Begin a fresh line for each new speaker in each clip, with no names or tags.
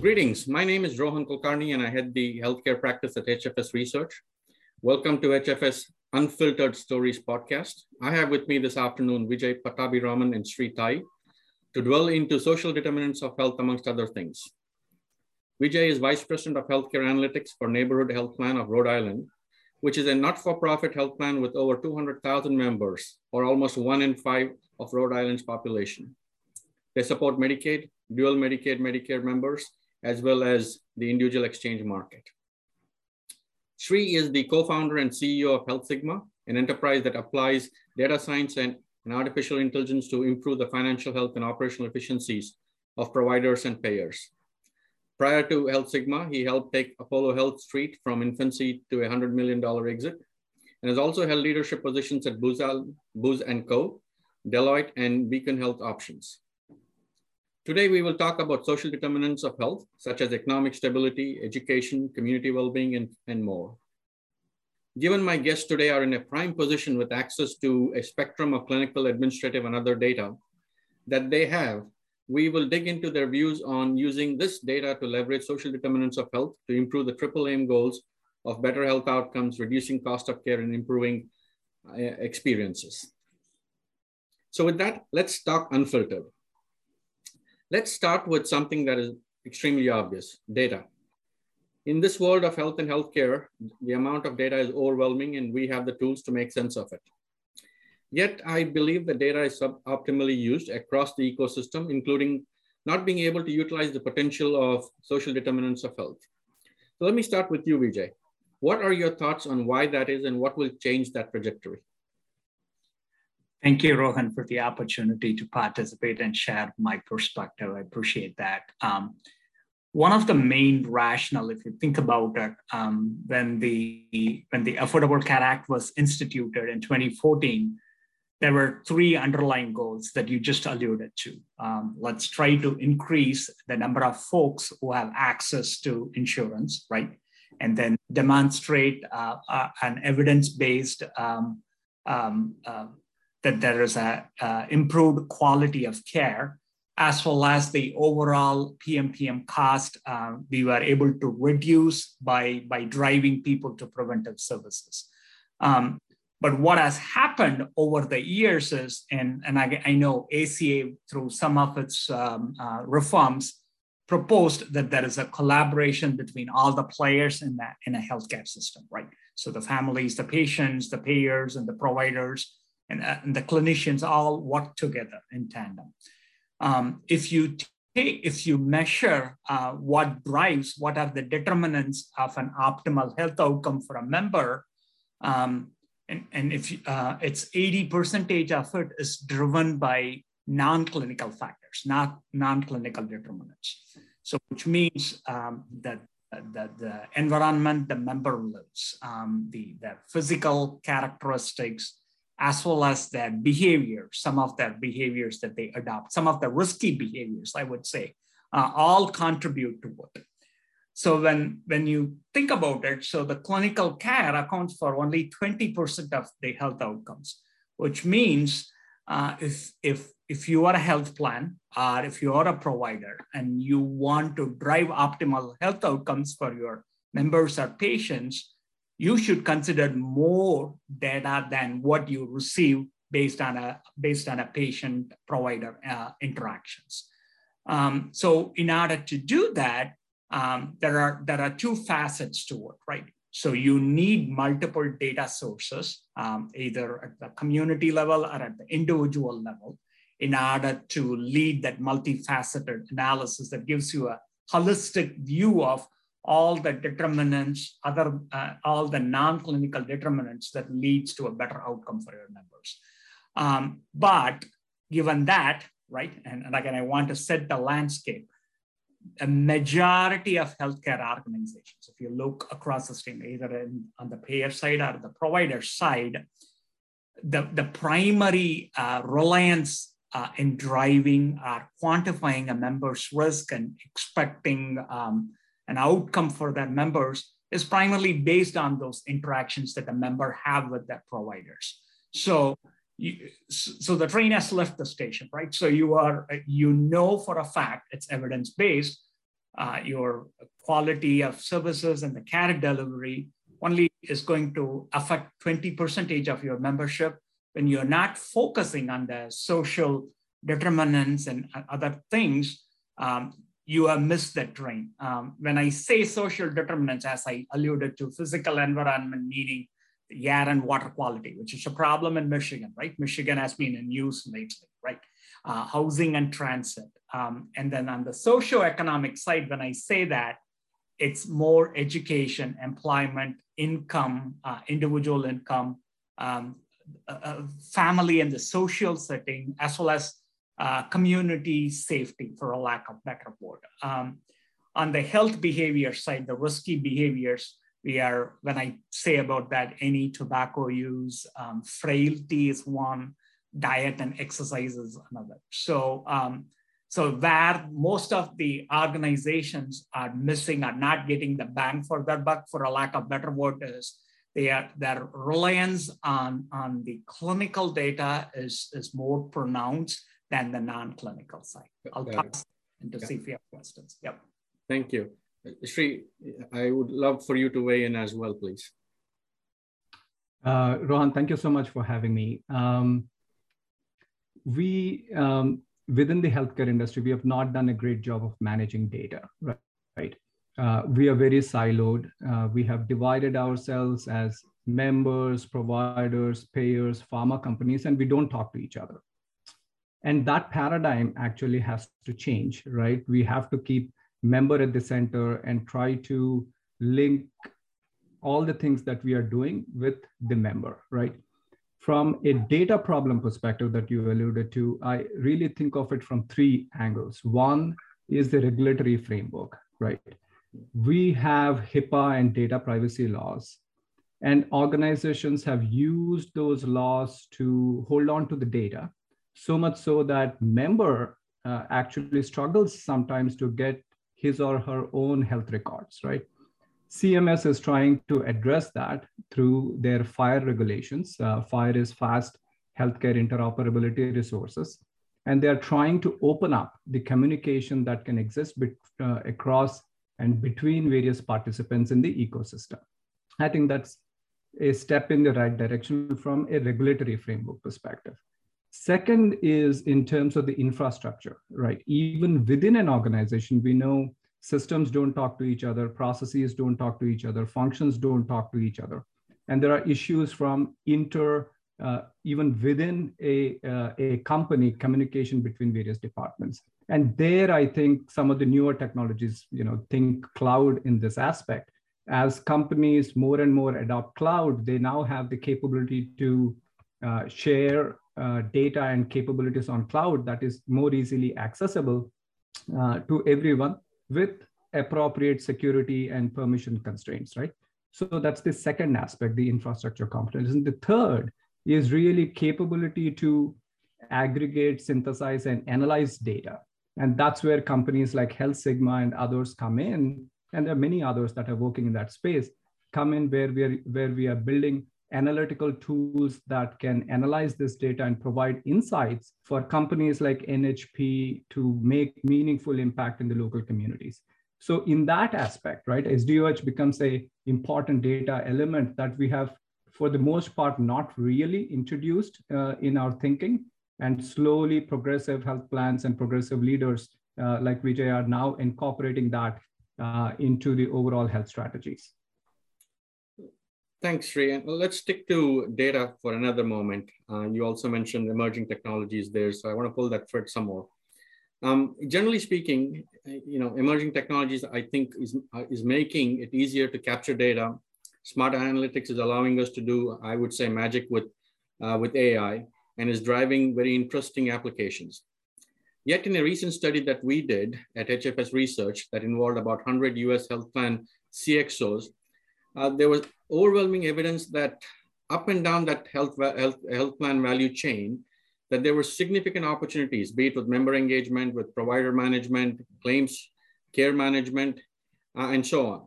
Greetings. My name is Rohan Kulkarni and I head the healthcare practice at HFS Research. Welcome to HFS Unfiltered Stories podcast. I have with me this afternoon Vijay Pattabhiraman and Sri Tai to dwell into social determinants of health, amongst other things. Vijay is Vice President of Healthcare Analytics for Neighborhood Health Plan of Rhode Island, which is a not-for-profit health plan with over 200,000 members, or almost one in five of Rhode Island's population. They support Medicaid, dual Medicaid, Medicare members, as well as the individual exchange market. Sri is the co-founder and CEO of Health Sigma, an enterprise that applies data science and, and artificial intelligence to improve the financial health and operational efficiencies of providers and payers. Prior to Health Sigma, he helped take Apollo Health Street from infancy to a $100 million exit and has also held leadership positions at Booz, Booz & Co., Deloitte, and Beacon Health Options. Today, we will talk about social determinants of health, such as economic stability, education, community well-being, and, and more. Given my guests today are in a prime position with access to a spectrum of clinical, administrative, and other data that they have, we will dig into their views on using this data to leverage social determinants of health to improve the triple aim goals of better health outcomes, reducing cost of care, and improving uh, experiences. So with that, let's talk unfiltered. Let's start with something that is extremely obvious, data. In this world of health and healthcare, the amount of data is overwhelming and we have the tools to make sense of it. Yet I believe the data is optimally used across the ecosystem, including not being able to utilize the potential of social determinants of health. So let me start with you, Vijay. What are your thoughts on why that is and what will change that trajectory?
Thank you, Rohan, for the opportunity to participate and share my perspective. I appreciate that. Um, one of the main rationale, if you think about it, um, when the when the Affordable Care Act was instituted in 2014, there were three underlying goals that you just alluded to. Um, let's try to increase the number of folks who have access to insurance, right? And then demonstrate uh, uh, an evidence-based um, um, uh, that there is a uh, improved quality of care as well as the overall PMPM cost uh, we were able to reduce by, by driving people to preventive services. Um, but what has happened over the years is, and, and I, I know ACA through some of its um, uh, reforms proposed that there is a collaboration between all the players in, that, in a healthcare system, right? So the families, the patients, the payers, and the providers and, uh, and the clinicians all work together in tandem. Um, if you take, if you measure uh, what drives, what are the determinants of an optimal health outcome for a member, um, and, and if uh, it's 80 percentage of it is driven by non-clinical factors, not non-clinical determinants. So which means um, that the, the environment the member lives, um, the, the physical characteristics, as well as their behavior, some of their behaviors that they adopt, some of the risky behaviors, I would say, uh, all contribute to it. So when, when you think about it, so the clinical care accounts for only 20% of the health outcomes, which means uh, if, if, if you are a health plan or if you are a provider and you want to drive optimal health outcomes for your members or patients, you should consider more data than what you receive based on a based on a patient provider uh, interactions. Um, so in order to do that, um, there are there are two facets to it, right? So you need multiple data sources, um, either at the community level or at the individual level, in order to lead that multifaceted analysis that gives you a holistic view of all the determinants, other uh, all the non-clinical determinants that leads to a better outcome for your members. Um, but given that, right, and, and again, I want to set the landscape. A majority of healthcare organizations, if you look across the stream, either in, on the payer side or the provider side, the, the primary uh, reliance uh, in driving or quantifying a member's risk and expecting um, an outcome for their members is primarily based on those interactions that the member have with their providers. So, you, so the train has left the station, right? So you are, you know for a fact, it's evidence-based, uh, your quality of services and the care delivery only is going to affect 20 percentage of your membership when you're not focusing on the social determinants and other things, um, you have missed that train. Um, when I say social determinants, as I alluded to, physical environment, meaning the air and water quality, which is a problem in Michigan, right? Michigan has been in news lately, right? Uh, housing and transit. Um, and then on the socio-economic side, when I say that, it's more education, employment, income, uh, individual income, um, uh, family and the social setting, as well as uh, community safety, for a lack of better word. Um, on the health behavior side, the risky behaviors, we are, when I say about that, any tobacco use, um, frailty is one, diet and exercise is another. So, um, so where most of the organizations are missing, are not getting the bang for their buck, for a lack of better word, is they are, their reliance on, on the clinical data is, is more pronounced than the non-clinical side. I'll pass to yeah. see if you have questions. Yep.
Thank you. Sri, I would love for you to weigh in as well, please.
Uh, Rohan, thank you so much for having me. Um, we, um, within the healthcare industry, we have not done a great job of managing data, right? right? Uh, we are very siloed. Uh, we have divided ourselves as members, providers, payers, pharma companies, and we don't talk to each other. And that paradigm actually has to change, right? We have to keep member at the center and try to link all the things that we are doing with the member, right? From a data problem perspective that you alluded to, I really think of it from three angles. One is the regulatory framework, right? We have HIPAA and data privacy laws, and organizations have used those laws to hold on to the data, so much so that member uh, actually struggles sometimes to get his or her own health records, right? CMS is trying to address that through their FHIR regulations. Uh, is fast healthcare interoperability resources. And they're trying to open up the communication that can exist uh, across and between various participants in the ecosystem. I think that's a step in the right direction from a regulatory framework perspective. Second is in terms of the infrastructure, right? Even within an organization, we know systems don't talk to each other, processes don't talk to each other, functions don't talk to each other. And there are issues from inter, uh, even within a, uh, a company, communication between various departments. And there, I think some of the newer technologies, you know, think cloud in this aspect. As companies more and more adopt cloud, they now have the capability to uh, share uh, data and capabilities on cloud that is more easily accessible uh, to everyone with appropriate security and permission constraints, right? So that's the second aspect, the infrastructure competence. And the third is really capability to aggregate, synthesize, and analyze data. And that's where companies like Health Sigma and others come in, and there are many others that are working in that space, come in where we are, where we are building analytical tools that can analyze this data and provide insights for companies like NHP to make meaningful impact in the local communities. So in that aspect, right, SDOH becomes a important data element that we have, for the most part, not really introduced uh, in our thinking. And slowly, progressive health plans and progressive leaders uh, like Vijay are now incorporating that uh, into the overall health strategies.
Thanks, Sri. Let's stick to data for another moment. Uh, you also mentioned emerging technologies there, so I want to pull that thread some more. Um, generally speaking, you know, emerging technologies, I think, is, uh, is making it easier to capture data. Smart analytics is allowing us to do, I would say, magic with, uh, with AI and is driving very interesting applications. Yet in a recent study that we did at HFS Research that involved about 100 US health plan CXOs, uh, there was overwhelming evidence that up and down that health, health, health plan value chain, that there were significant opportunities, be it with member engagement, with provider management, claims, care management, uh, and so on.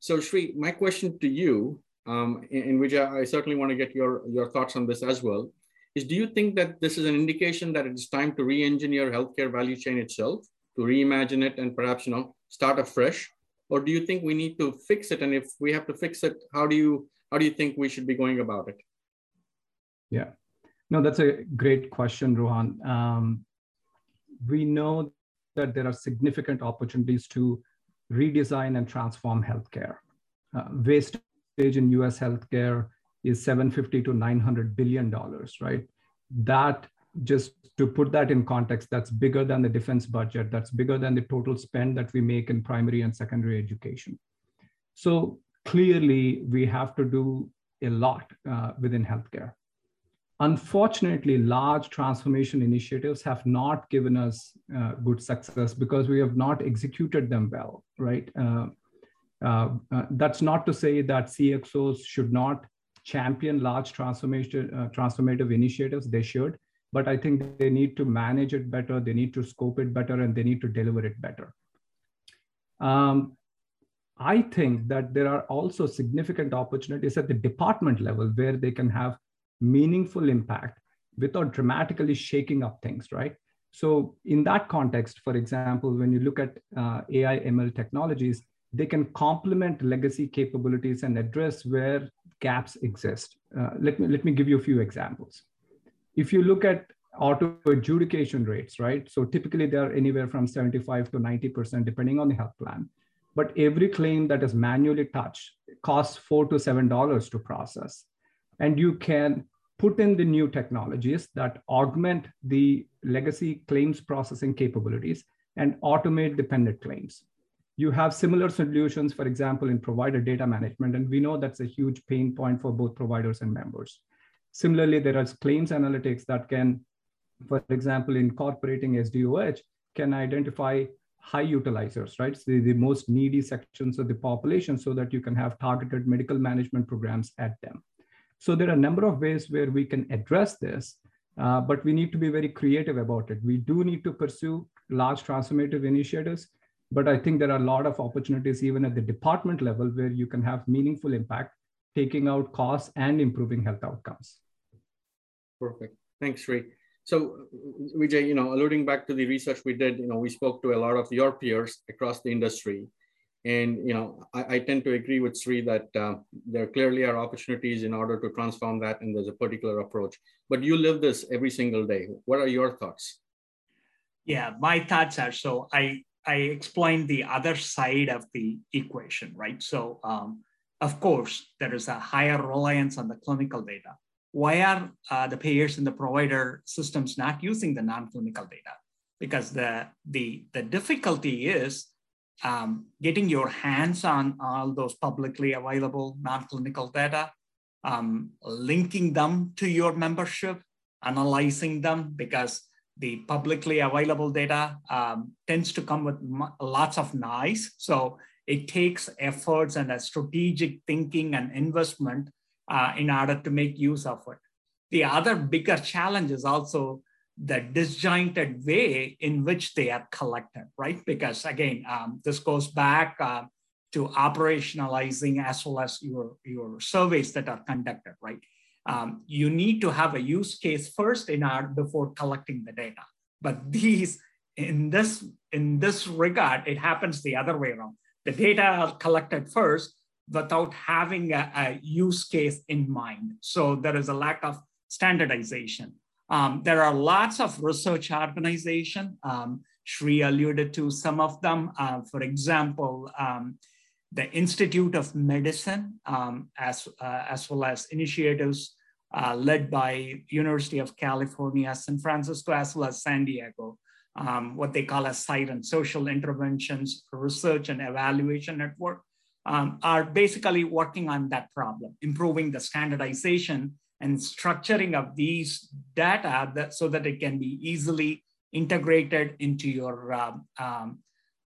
So Sri, my question to you, um, in, in, which I, I certainly want to get your, your thoughts on this as well, is do you think that this is an indication that it's time to re-engineer healthcare value chain itself to reimagine it and perhaps you know start afresh or do you think we need to fix it? And if we have to fix it how do you how do you think we should be going about it?
Yeah. No that's a great question rohan. Um, we know that there are significant opportunities to redesign and transform healthcare. Uh, wastage in us healthcare is 750 to 900 billion dollars right? That just to put that in context, that's bigger than the defense budget. That's bigger than the total spend that we make in primary and secondary education. So clearly, we have to do a lot uh, within healthcare. Unfortunately, large transformation initiatives have not given us uh, good success because we have not executed them well, right? Uh, uh, uh that's not to say that CXOs should not champion large transformation, uh, transformative initiatives. They should but I think they need to manage it better, they need to scope it better, and they need to deliver it better. Um, I think that there are also significant opportunities at the department level where they can have meaningful impact without dramatically shaking up things, right? So, in that context, for example, when you look at uh, AI ML technologies, they can complement legacy capabilities and address where gaps exist. Uh, let, me, let me give you a few examples if you look at auto adjudication rates, right? So typically they're anywhere from 75 to 90%, depending on the health plan. But every claim that is manually touched costs four to seven dollars to process. And you can put in the new technologies that augment the legacy claims processing capabilities and automate dependent claims. You have similar solutions, for example, in provider data management, and we know that's a huge pain point for both providers and members. Similarly, there are claims analytics that can, for example, incorporating SDOH, can identify high utilizers, right? So the, the most needy sections of the population so that you can have targeted medical management programs at them. So there are a number of ways where we can address this, uh, but we need to be very creative about it. We do need to pursue large transformative initiatives, but I think there are a lot of opportunities even at the department level where you can have meaningful impact taking out costs and improving health outcomes.
Perfect. Thanks, Sri. So, Vijay, you know, alluding back to the research we did, you know, we spoke to a lot of your peers across the industry. And, you know, I, I tend to agree with Sri that uh, there clearly are opportunities in order to transform that, and there's a particular approach. But you live this every single day. What are your thoughts?
Yeah, my thoughts are so I I explained the other side of the equation, right? So um, of course, there is a higher reliance on the clinical data. Why are uh, the payers and the provider systems not using the non-clinical data? Because the, the, the difficulty is um, getting your hands on all those publicly available non-clinical data, um, linking them to your membership, analyzing them, because the publicly available data um, tends to come with lots of noise. So it takes efforts and a strategic thinking and investment uh, in order to make use of it. The other bigger challenge is also the disjointed way in which they are collected, right? Because again, um, this goes back uh, to operationalizing as well as your, your surveys that are conducted, right? Um, you need to have a use case first in our before collecting the data. But these, in this, in this regard, it happens the other way around the data are collected first without having a, a use case in mind. So there is a lack of standardization. Um, there are lots of research organization. Um, Sri alluded to some of them. Uh, for example, um, the Institute of Medicine, um, as, uh, as well as initiatives uh, led by University of California, San Francisco, as well as San Diego, um, what they call a site and Social Interventions Research and Evaluation Network, um, are basically working on that problem, improving the standardization and structuring of these data that, so that it can be easily integrated into your um, um,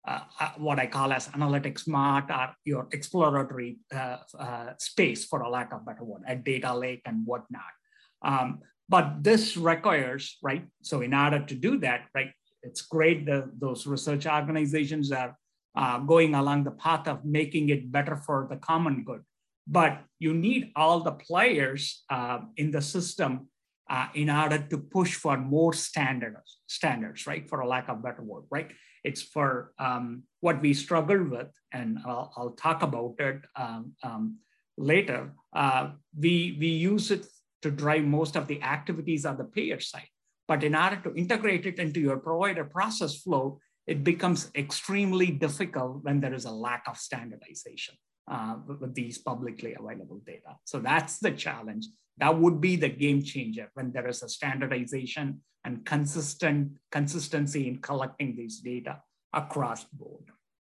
uh, uh, what I call as analytics mart or your exploratory uh, uh, space, for a lack of better word, a data lake and whatnot. Um, but this requires, right? So in order to do that, right, it's great that those research organizations are uh, going along the path of making it better for the common good. But you need all the players uh, in the system uh, in order to push for more standards, standards, right? For a lack of better word, right? It's for um, what we struggle with, and I'll, I'll talk about it um, um, later. Uh, we, we use it to drive most of the activities on the payer side. But in order to integrate it into your provider process flow, it becomes extremely difficult when there is a lack of standardization uh, with these publicly available data. So that's the challenge. That would be the game changer when there is a standardization and consistent consistency in collecting these data across board.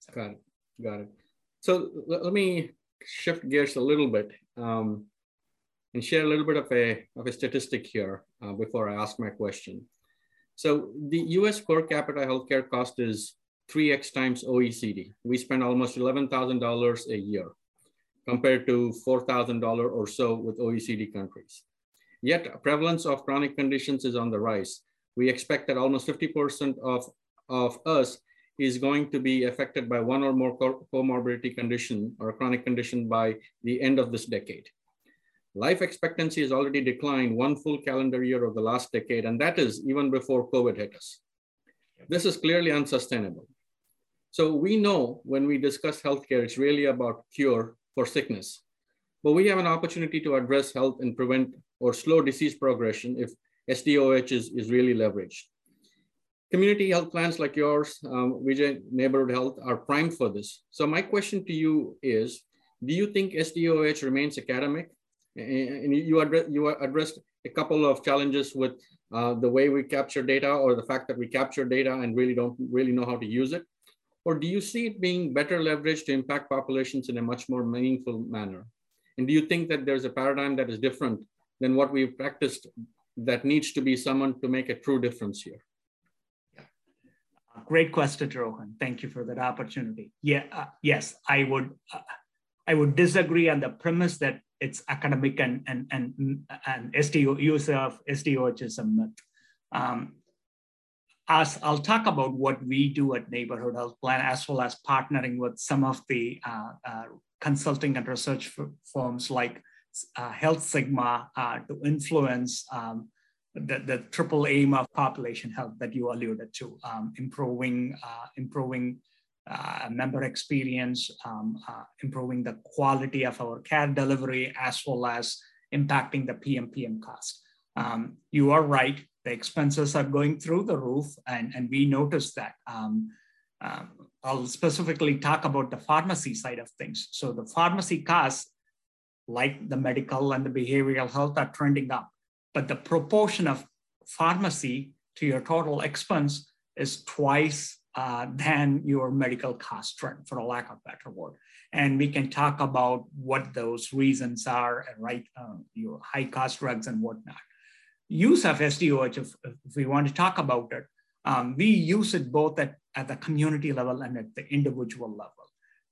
So. Got it. Got it. So let me shift gears a little bit um, and share a little bit of a, of a statistic here uh, before I ask my question. So the US per capita healthcare cost is 3x times OECD. We spend almost $11,000 a year compared to $4,000 or so with OECD countries. Yet prevalence of chronic conditions is on the rise. We expect that almost 50% of, of us is going to be affected by one or more comorbidity condition or chronic condition by the end of this decade. Life expectancy has already declined one full calendar year of the last decade, and that is even before COVID hit us. This is clearly unsustainable. So we know when we discuss healthcare, it's really about cure for sickness. But we have an opportunity to address health and prevent or slow disease progression if SDOH is, is really leveraged. Community health plans like yours, um, Vijay Neighborhood Health, are primed for this. So my question to you is, do you think SDOH remains academic? And you, address, you addressed a couple of challenges with uh, the way we capture data or the fact that we capture data and really don't really know how to use it. Or do you see it being better leveraged to impact populations in a much more meaningful manner? And do you think that there's a paradigm that is different than what we've practiced that needs to be someone to make a true difference here?
Great question, Rohan. Thank you for that opportunity. Yeah, uh, yes, I would. Uh, I would disagree on the premise that it's academic and and and and SDO use of SDOH is a myth. Um, as I'll talk about what we do at Neighborhood Health Plan, as well as partnering with some of the uh, uh, consulting and research firms like uh, Health Sigma uh, to influence um, the, the, triple aim of population health that you alluded to, um, improving, uh, improving uh, member experience, um, improving the quality of our care delivery, as well as impacting the PMPM cost. Um, you are right the expenses are going through the roof, and, and we noticed that. Um, um, I'll specifically talk about the pharmacy side of things. So the pharmacy costs, like the medical and the behavioral health, are trending up, but the proportion of pharmacy to your total expense is twice uh, than your medical cost trend, for a lack of better word. And we can talk about what those reasons are, right? Uh, your high cost drugs and whatnot use of SDOH, if, if we want to talk about it, um, we use it both at, at the community level and at the individual level.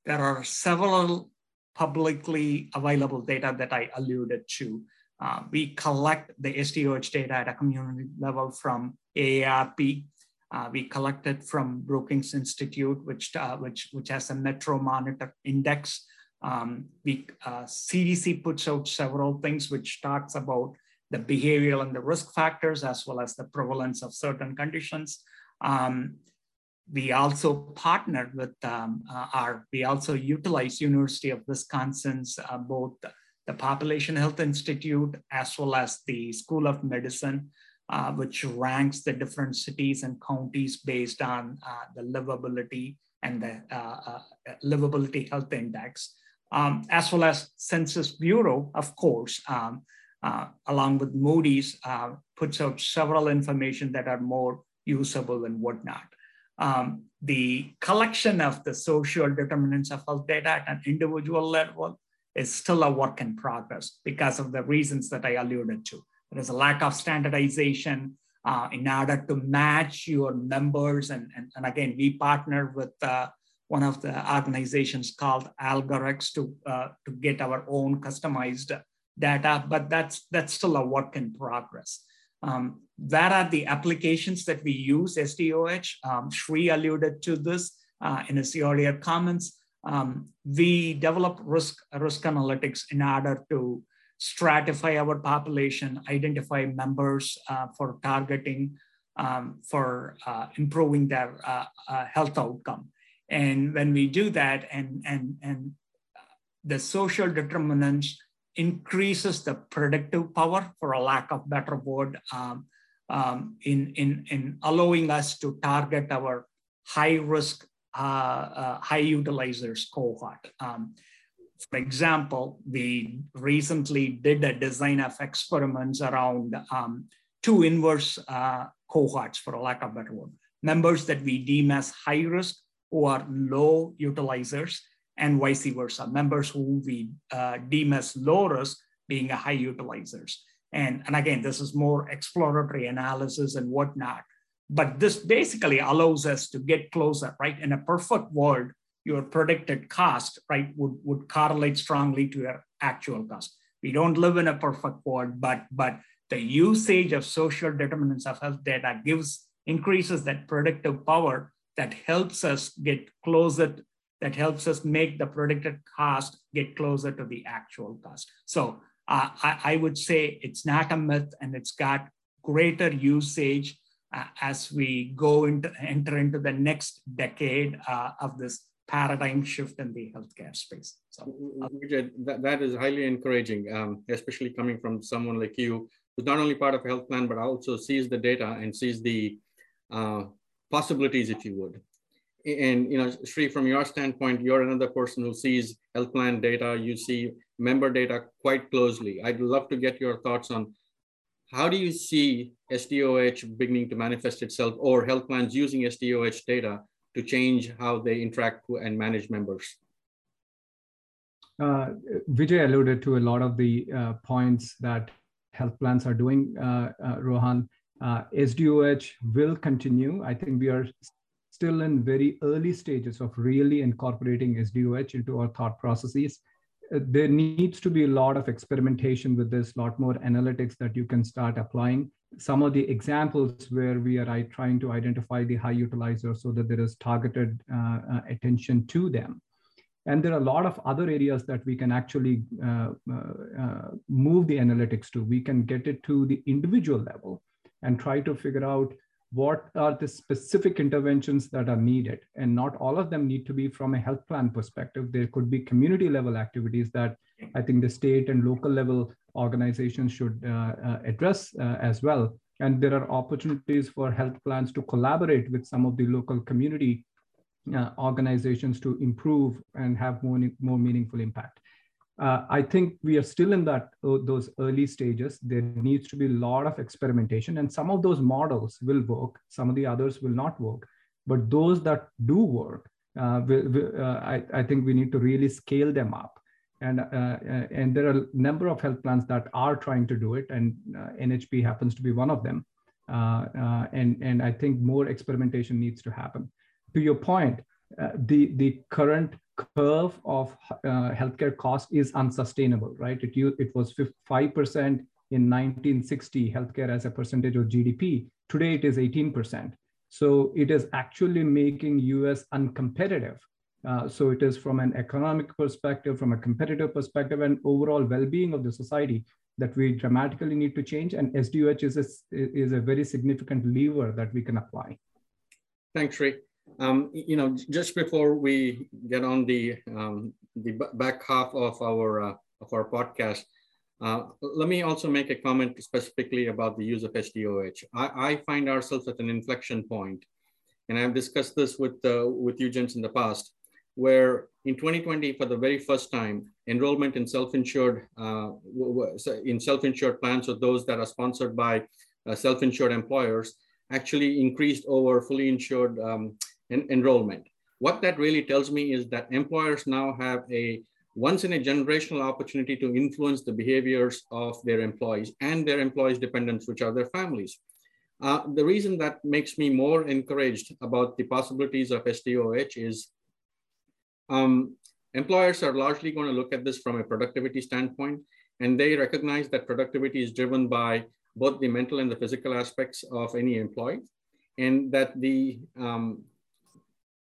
There are several publicly available data that I alluded to. Uh, we collect the SDOH data at a community level from AARP. Uh, we collected from Brookings Institute, which, uh, which, which has a Metro Monitor Index. Um, we, CDC uh, puts out several things which talks about the behavioral and the risk factors, as well as the prevalence of certain conditions. Um, we also partnered with um, uh, our, we also utilize University of Wisconsin's uh, both the Population Health Institute as well as the School of Medicine, uh, which ranks the different cities and counties based on uh, the livability and the uh, uh, livability health index, um, as well as Census Bureau, of course, um, uh, along with Moody's, puts out several information that are more usable and whatnot. Um, the collection of the social determinants of health data at an individual level is still a work in progress because of the reasons that I alluded to. There is a lack of standardization uh, in order to match your members. And, and, and again, we partner with uh, one of the organizations called Algorex to, uh, to get our own customized data, but that's, that's still a work in progress. Um, that are the applications that we use SDOH. Um, Sri alluded to this uh, in his earlier comments. Um, we develop risk, risk analytics in order to stratify our population, identify members uh, for targeting, um, for uh, improving their uh, uh, health outcome. And when we do that, and and and the social determinants increases the predictive power, for a lack of better word, um, um, in, in, in allowing us to target our high risk, uh, uh, high utilizers cohort. For example, we recently did a design of experiments around um, two inverse uh, cohorts, for lack of better word, members that we deem as high risk who are low utilizers, and vice versa, members who we uh, deem as low risk being a high utilizers. And, and again, this is more exploratory analysis and whatnot. But this basically allows us to get closer, right? In a perfect world, your predicted cost, right, would, would correlate strongly to your actual cost. We don't live in a perfect world, but, but the usage of social determinants of health data gives increases that predictive power that helps us get closer, that helps us make the predicted cost get closer to the actual cost. So uh, I, I, would say it's not a myth and it's got greater usage uh, as we go into enter into the next decade uh, of this paradigm shift in the healthcare space. So
Vijay, that, that is highly encouraging, um, especially coming from someone like you, who's not only part of a health plan, but also sees the data and sees the uh, possibilities, if you would. And you know, Sri, from your standpoint, you're another person who sees health plan data. You see member data quite closely. I'd love to get your thoughts on how do you see SDOH beginning to manifest itself or health plans using SDOH data to change how they interact and manage members?
Uh, Vijay alluded to a lot of the uh, points that health plans are doing, uh, uh Rohan. Uh, SDOH will continue. I think we are still in very early stages of really incorporating SDOH into our thought processes there needs to be a lot of experimentation with this, a lot more analytics that you can start applying. Some of the examples where we are trying to identify the high utilizers so that there is targeted uh, uh, attention to them. And there are a lot of other areas that we can actually uh, uh, uh move the analytics to. We can get it to the individual level and try to figure out what are the specific interventions that are needed and not all of them need to be from a health plan perspective there could be community level activities that i think the state and local level organizations should uh, uh, address uh, as well and there are opportunities for health plans to collaborate with some of the local community organizations to improve and have more, more meaningful impact uh, I think we are still in that those early stages. There needs to be a lot of experimentation, and some of those models will work. Some of the others will not work. But those that do work, uh, uh, I, I, think we need to really scale them up. And uh, uh, and there are a number of health plans that are trying to do it, and NHP happens to be one of them. and and I think more experimentation needs to happen. To your point, the the current curve of uh, healthcare cost is unsustainable, right? It, it was 5% in 1960, healthcare as a percentage of GDP. Today it is 18%. So it is actually making US uncompetitive. Uh, so it is from an economic perspective, from a competitive perspective, and overall well-being of the society that we dramatically need to change. And SDOH is a, is a very significant lever that we can apply.
Thanks, Sri. Um, you know, just before we get on the um, the back half of our uh, of our podcast, uh, let me also make a comment specifically about the use of SDOH. I, I find ourselves at an inflection point, and I've discussed this with uh, with you gents in the past, where in 2020, for the very first time, enrollment in self-insured uh, in self-insured plans or those that are sponsored by uh, self-insured employers actually increased over fully insured um, en enrollment. What that really tells me is that employers now have a once in a generational opportunity to influence the behaviors of their employees and their employees' dependents, which are their families. Uh, the reason that makes me more encouraged about the possibilities of SDOH is um, employers are largely going to look at this from a productivity standpoint, and they recognize that productivity is driven by both the mental and the physical aspects of any employee, and that the um,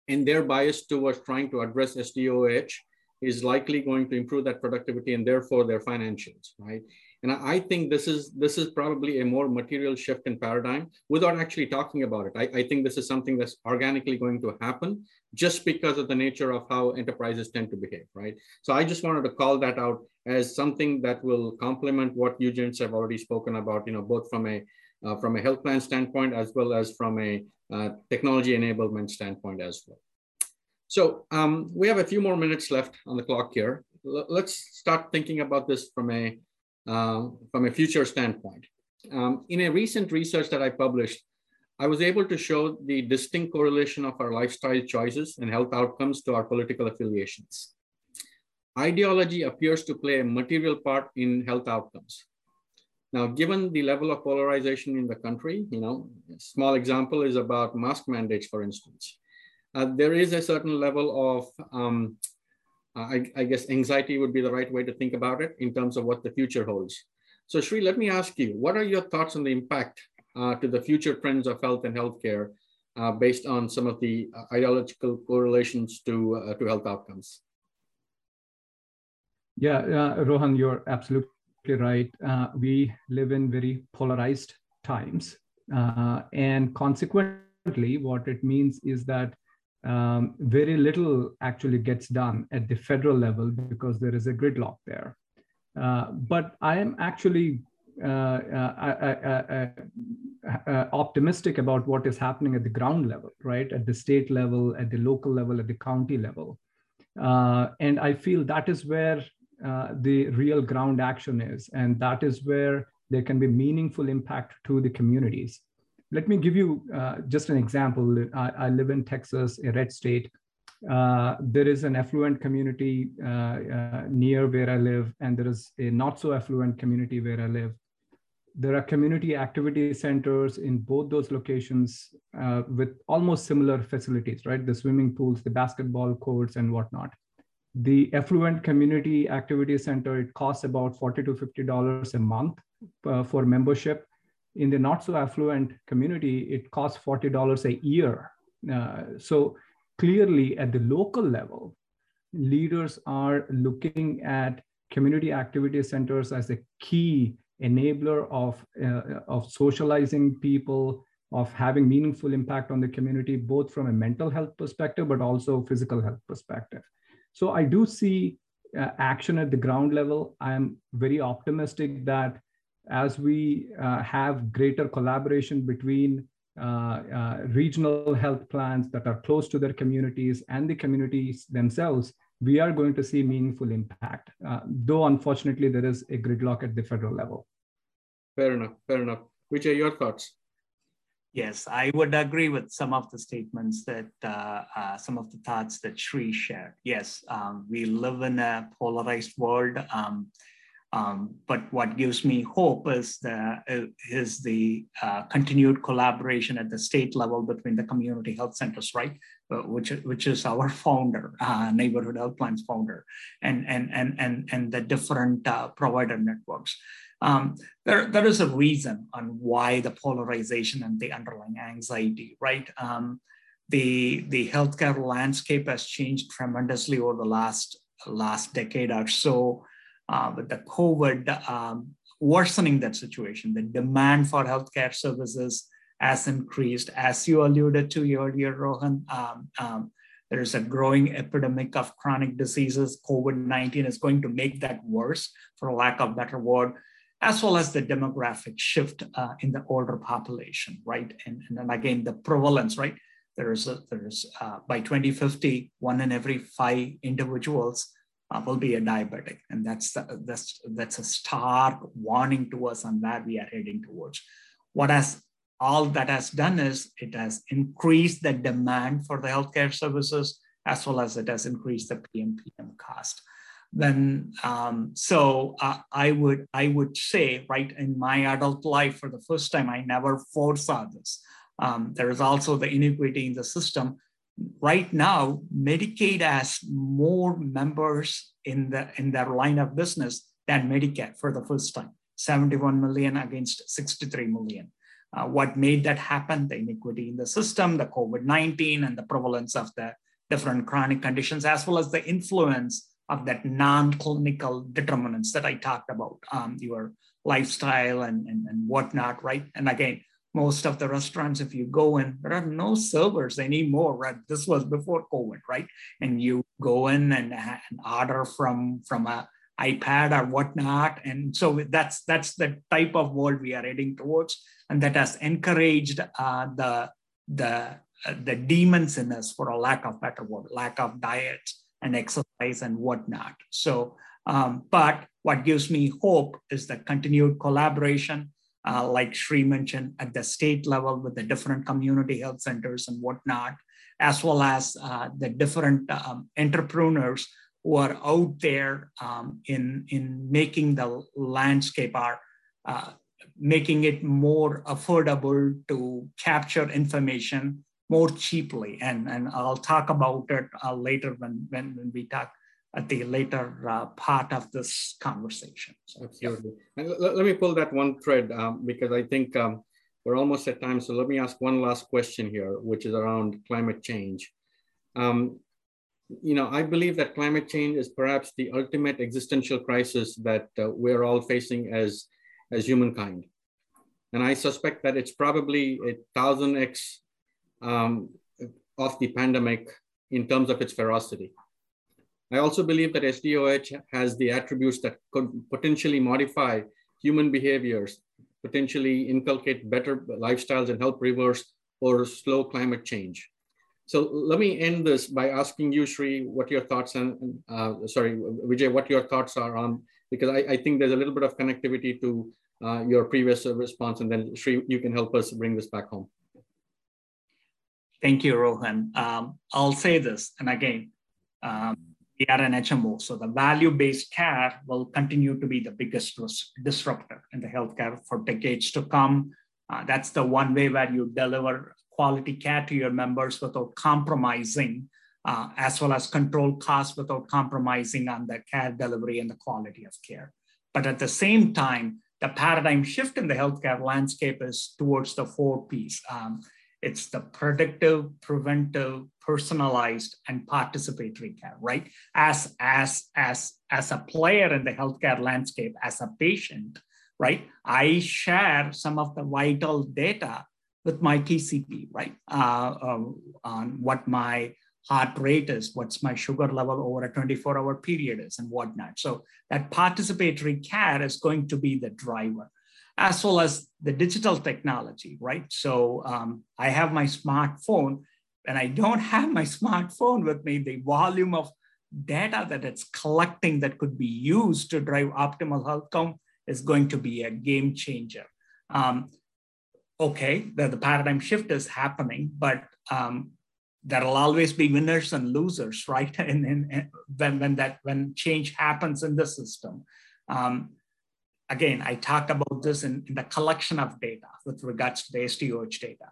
and their bias towards trying to address SDOH is likely going to improve that productivity and therefore their financials, right? And I think this is this is probably a more material shift in paradigm without actually talking about it. I, I think this is something that's organically going to happen just because of the nature of how enterprises tend to behave, right? So I just wanted to call that out as something that will complement what you gents have already spoken about, you know, both from a uh, from a health plan standpoint as well as from a uh, technology enablement standpoint as well. So um, we have a few more minutes left on the clock here. L let's start thinking about this from a uh, from a future standpoint. Um, in a recent research that I published, I was able to show the distinct correlation of our lifestyle choices and health outcomes to our political affiliations. Ideology appears to play a material part in health outcomes. Now, given the level of polarization in the country, you know, a small example is about mask mandates, for instance. Uh, there is a certain level of um, I, I, guess anxiety would be the right way to think about it in terms of what the future holds. So Sri, let me ask you, what are your thoughts on the impact uh, to the future trends of health and healthcare uh, based on some of the uh, ideological correlations to, uh, to health outcomes?
Yeah, Rohan, you're absolutely right. Uh, we live in very polarized times. Uh, and consequently, what it means is that um, very little actually gets done at the federal level because there is a gridlock there. Uh, but I am actually uh, uh, uh, optimistic about what is happening at the ground level, right? At the state level, at the local level, at the county level. and I feel that is where the real ground action is. And that is where there can be meaningful impact to the communities. Let me give you uh, just an example. I, I, live in Texas, a red state. Uh, there is an affluent community uh, uh, near where I live, and there is a not so affluent community where I live. There are community activity centers in both those locations uh, with almost similar facilities, right? The swimming pools, the basketball courts, and whatnot the affluent community activity center it costs about 40 to 50 dollars a month uh, for membership in the not so affluent community, it costs $40 a year. Uh, so clearly at the local level, leaders are looking at community activity centers as a key enabler of, uh, of socializing people, of having meaningful impact on the community, both from a mental health perspective, but also physical health perspective. So I do see uh, action at the ground level. I'm very optimistic that as we uh, have greater collaboration between uh, uh, regional health plans that are close to their communities and the communities themselves, we are going to see meaningful impact. Uh, though, unfortunately, there is a gridlock at the federal level.
Fair enough. Fair enough. Vijay, your thoughts?
Yes, I would agree with some of the statements that uh, uh, some of the thoughts that Sri shared. Yes, um, we live in a polarized world. Um, um, but what gives me hope is the, is the uh, continued collaboration at the state level between the community health centers, right? Uh, which, which is our founder, uh, Neighborhood Health Plans founder, and, and, and, and, and the different uh, provider networks. Um, there, there is a reason on why the polarization and the underlying anxiety, right? Um, the, the healthcare landscape has changed tremendously over the last, last decade or so uh, with the COVID um, worsening that situation, the demand for healthcare services has increased. As you alluded to earlier, Rohan, um, um, there is a growing epidemic of chronic diseases. COVID 19 is going to make that worse, for lack of better word, as well as the demographic shift uh, in the older population, right? And, and then again, the prevalence, right? There is, a, there is uh, by 2050, one in every five individuals uh, will be a diabetic. And that's, the, that's, that's a stark warning to us on where we are heading towards. What has all that has done is it has increased the demand for the healthcare services as well as it has increased the PMPM cost. Then, um, so uh, I would I would say, right in my adult life, for the first time, I never foresaw this. Um, there is also the inequity in the system right now, Medicaid has more members in, the, in their line of business than Medicare for the first time 71 million against 63 million. Uh, what made that happen? The inequity in the system, the COVID 19, and the prevalence of the different chronic conditions, as well as the influence of that non-clinical determinants that I talked about, um, your lifestyle and, and, and whatnot, right? And again, most of the restaurants, if you go in, there are no servers anymore, right? This was before COVID, right? And you go in and, and order from, from a iPad or whatnot. And so that's that's the type of world we are heading towards, and that has encouraged uh, the the uh, the demons in us, for a lack of better word, lack of diet and exercise and whatnot. So, um, but what gives me hope is the continued collaboration, uh, like Sri mentioned, at the state level with the different community health centers and whatnot, as well as uh, the different um, entrepreneurs who are out there um, in, in making the landscape are uh, making it more affordable to capture information more cheaply. And, and I'll talk about it uh, later when, when, when we talk at the later uh, part of this conversation.
So, Absolutely. Yeah. And let, let, me pull that one thread um, because I think um, we're almost at time. So let me ask one last question here, which is around climate change. Um, you know, I believe that climate change is perhaps the ultimate existential crisis that uh, we're all facing as, as humankind. And I suspect that it's probably a thousand X um, of the pandemic in terms of its ferocity. I also believe that SDOH has the attributes that could potentially modify human behaviors, potentially inculcate better lifestyles and help reverse or slow climate change. So let me end this by asking you, Sri, what your thoughts and uh, sorry, Vijay, what your thoughts are on because I, I think there's a little bit of connectivity to uh, your previous response, and then Sri, you can help us bring this back home.
Thank you, Rohan. Um, I'll say this, and again, um, we are an HMO, so the value-based care will continue to be the biggest disruptor in the healthcare for decades to come. Uh, that's the one way where you deliver quality care to your members without compromising, uh, as well as control costs without compromising on the care delivery and the quality of care. But at the same time, the paradigm shift in the healthcare landscape is towards the four P's. Um, it's the predictive, preventive, personalized, and participatory care, right? As, as, as, as a player in the healthcare landscape, as a patient, right? I share some of the vital data with my PCP, right? Uh, uh, on what my heart rate is, what's my sugar level over a 24 hour period is, and whatnot. So that participatory care is going to be the driver, as well as the digital technology, right? So um, I have my smartphone, and I don't have my smartphone with me. The volume of data that it's collecting that could be used to drive optimal outcome is going to be a game changer. Um, okay, the, the paradigm shift is happening, but um, there'll always be winners and losers, right? And, and, and, when, when that when change happens in the system. Um, again, I talked about this in, in, the collection of data with regards to the SDOH data.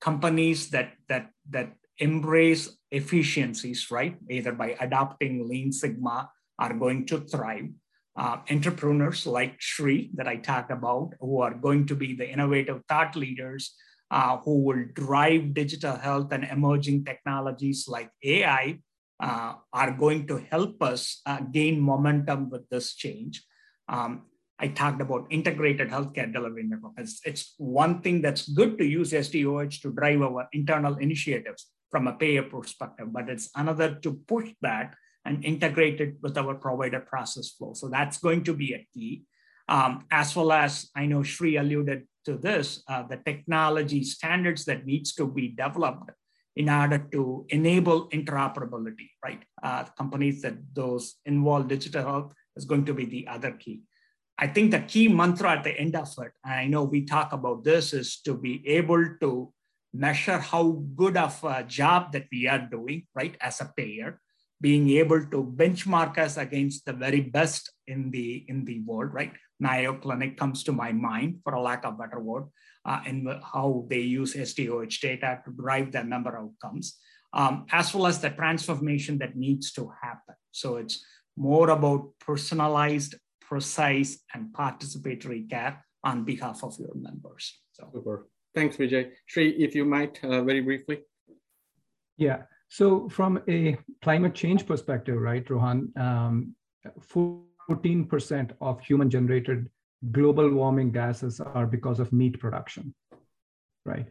Companies that that that embrace efficiencies, right, either by adopting Lean Sigma, are going to thrive uh, entrepreneurs like Sri that I talked about, who are going to be the innovative thought leaders uh, who will drive digital health and emerging technologies like AI, uh, are going to help us uh, gain momentum with this change. Um, I talked about integrated healthcare delivery network. It's, it's, one thing that's good to use SDOH to drive our internal initiatives from a payer perspective, but it's another to push that and integrate it with our provider process flow. So that's going to be a key. Um, as well as I know Sri alluded to this, uh, the technology standards that needs to be developed in order to enable interoperability, right? Uh, companies that those involve digital health is going to be the other key. I think the key mantra at the end of it, and I know we talk about this, is to be able to measure how good of a job that we are doing, right, as a payer, being able to benchmark us against the very best in the in the world, right? Mayo Clinic comes to my mind, for a lack of better word, uh, in how they use SDOH data to drive their member outcomes, um, as well as the transformation that needs to happen. So it's more about personalized, precise, and participatory care on behalf of your members.
So. Super. Thanks, Vijay. Sri, if you might, uh, very briefly.
Yeah. So from a climate change perspective, right, Rohan, um, 14% of human generated global warming gases are because of meat production, right?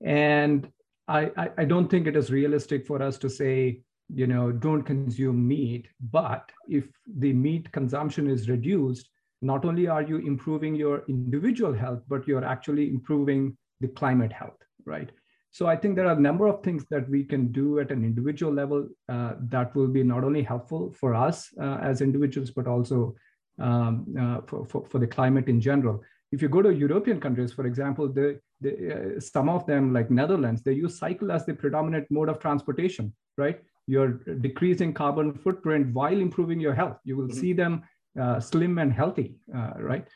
And I, I, I don't think it is realistic for us to say, you know, don't consume meat. But if the meat consumption is reduced, not only are you improving your individual health, but you're actually improving the climate health, right? So I think there are a number of things that we can do at an individual level uh, that will be not only helpful for us uh, as individuals, but also um, uh, for, for, for, the climate in general. If you go to European countries, for example, the, the, uh, some of them like Netherlands, they use cycle as the predominant mode of transportation, right? You're decreasing carbon footprint while improving your health. You will mm-hmm. see them uh, slim and healthy, uh, right?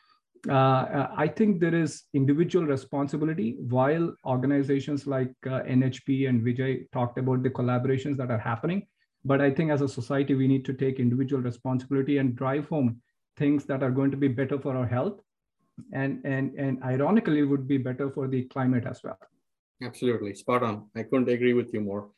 Uh, I think there is individual responsibility while organizations like uh, NHP and Vijay talked about the collaborations that are happening. But I think as a society, we need to take individual responsibility and drive home things that are going to be better for our health and, and, and ironically would be better for the climate as well.
Absolutely, spot on. I couldn't agree with you more.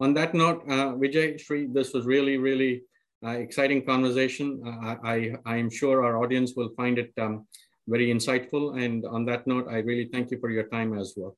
On that note, uh, Vijay, Sri, this was really, really uh, exciting conversation. Uh, I, I am sure our audience will find it um, very insightful. And on that note, I really thank you for your time as well.